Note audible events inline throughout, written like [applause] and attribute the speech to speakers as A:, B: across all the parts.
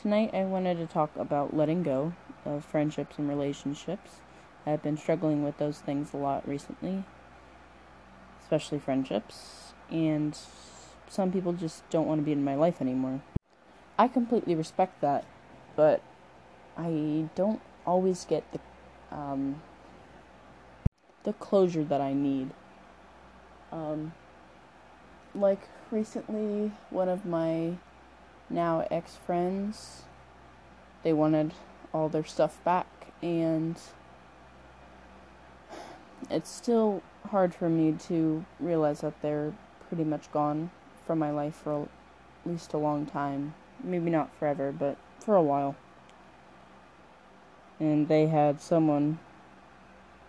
A: tonight I wanted to talk about letting go of friendships and relationships. I've been struggling with those things a lot recently, especially friendships, and some people just don't want to be in my life anymore. I completely respect that, but I don't always get the um, the closure that I need. Um, like recently, one of my now ex friends, they wanted all their stuff back, and it's still hard for me to realize that they're pretty much gone from my life for at least a long time. Maybe not forever, but for a while. And they had someone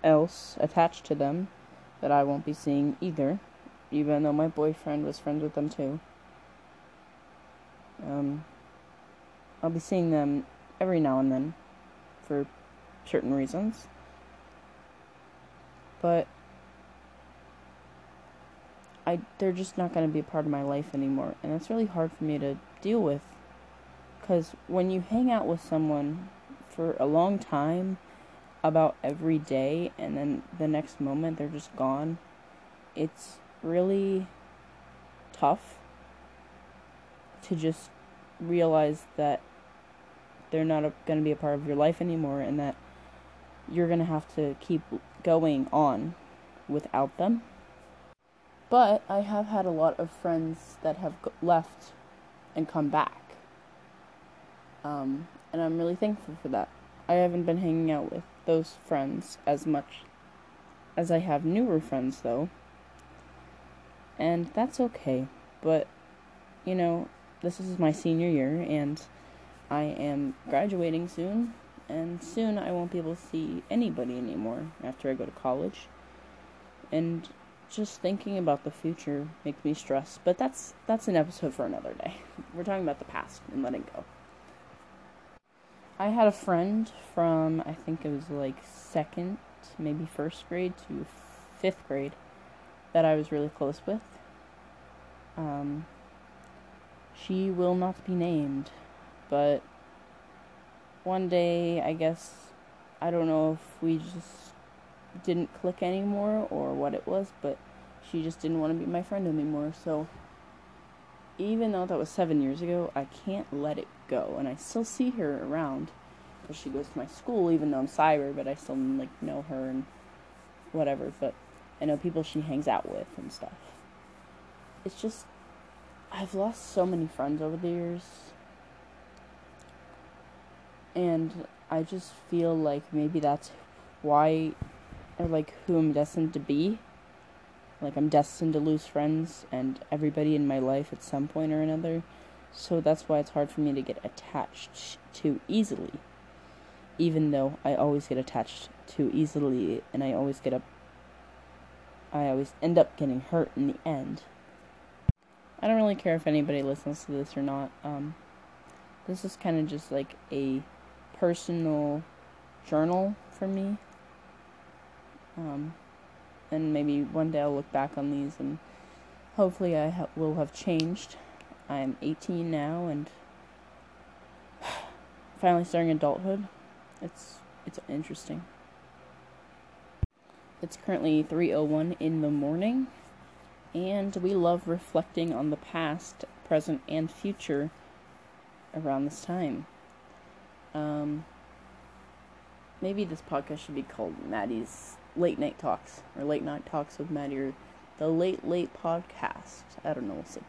A: else attached to them that I won't be seeing either, even though my boyfriend was friends with them too. Um, I'll be seeing them every now and then for certain reasons. But I they're just not going to be a part of my life anymore, and that's really hard for me to deal with cuz when you hang out with someone for a long time about every day and then the next moment they're just gone, it's really tough to just realize that they're not going to be a part of your life anymore and that you're going to have to keep going on without them. But I have had a lot of friends that have left and come back. Um, and I'm really thankful for that. I haven't been hanging out with those friends as much as I have newer friends, though. And that's okay. But, you know, this is my senior year, and I am graduating soon, and soon I won't be able to see anybody anymore after I go to college. And just thinking about the future makes me stressed, but that's that's an episode for another day. [laughs] We're talking about the past and letting go. I had a friend from I think it was like second, maybe first grade to fifth grade that I was really close with. Um, she will not be named, but one day, I guess, I don't know if we just didn't click anymore or what it was, but she just didn't want to be my friend anymore. So even though that was seven years ago, I can't let it go, and I still see her around because she goes to my school, even though I'm cyber, but I still like know her and whatever. But I know people she hangs out with and stuff. It's just I've lost so many friends over the years. And I just feel like maybe that's why, or like who I'm destined to be. Like I'm destined to lose friends and everybody in my life at some point or another. So that's why it's hard for me to get attached too easily. Even though I always get attached too easily and I always get up I always end up getting hurt in the end. I don't really care if anybody listens to this or not. Um, this is kind of just like a personal journal for me. Um, and maybe one day I'll look back on these and hopefully I ha- will have changed. I'm 18 now and [sighs] finally starting adulthood. It's it's interesting. It's currently 3:01 in the morning and we love reflecting on the past, present, and future around this time. Um, maybe this podcast should be called Maddie's Late Night Talks or Late Night Talks with Maddie or the Late Late Podcast. I don't know. We'll see.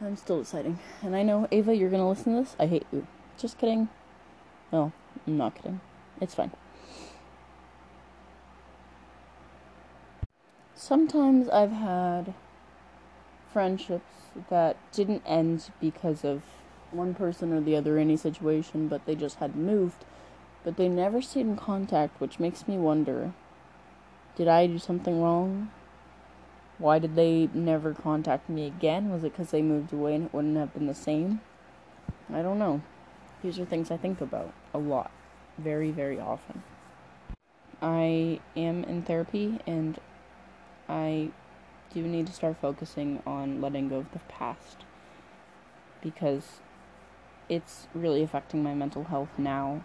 A: I'm still deciding. And I know, Ava, you're going to listen to this. I hate you. Just kidding. No, I'm not kidding. It's fine. Sometimes I've had friendships that didn't end because of one person or the other in any situation, but they just had moved. But they never stayed in contact, which makes me wonder did I do something wrong? Why did they never contact me again? Was it because they moved away and it wouldn't have been the same? I don't know. These are things I think about a lot, very, very often. I am in therapy and I do need to start focusing on letting go of the past because it's really affecting my mental health now.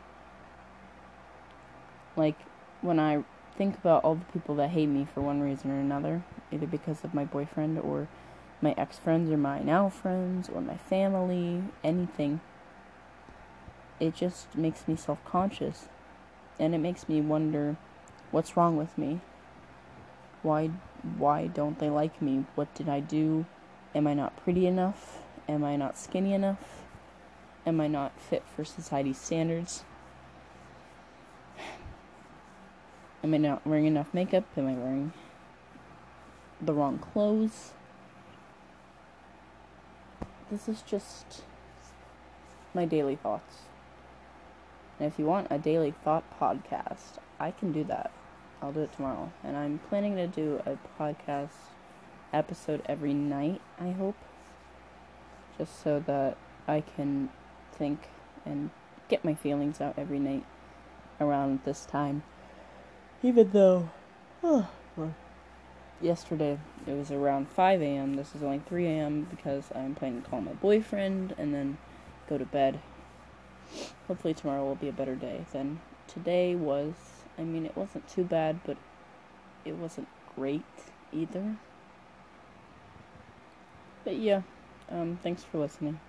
A: Like, when I think about all the people that hate me for one reason or another, either because of my boyfriend or my ex friends or my now friends or my family, anything, it just makes me self conscious. And it makes me wonder what's wrong with me? Why why don't they like me? What did I do? Am I not pretty enough? Am I not skinny enough? Am I not fit for society's standards? Am I not wearing enough makeup? Am I wearing the wrong clothes? This is just my daily thoughts. And if you want a daily thought podcast, I can do that. I'll do it tomorrow. And I'm planning to do a podcast episode every night, I hope. Just so that I can think and get my feelings out every night around this time. Even though, oh, yesterday it was around 5 a.m. This is only 3 a.m. because I'm planning to call my boyfriend and then go to bed. Hopefully, tomorrow will be a better day than today was. I mean, it wasn't too bad, but it wasn't great either. But yeah, um, thanks for listening.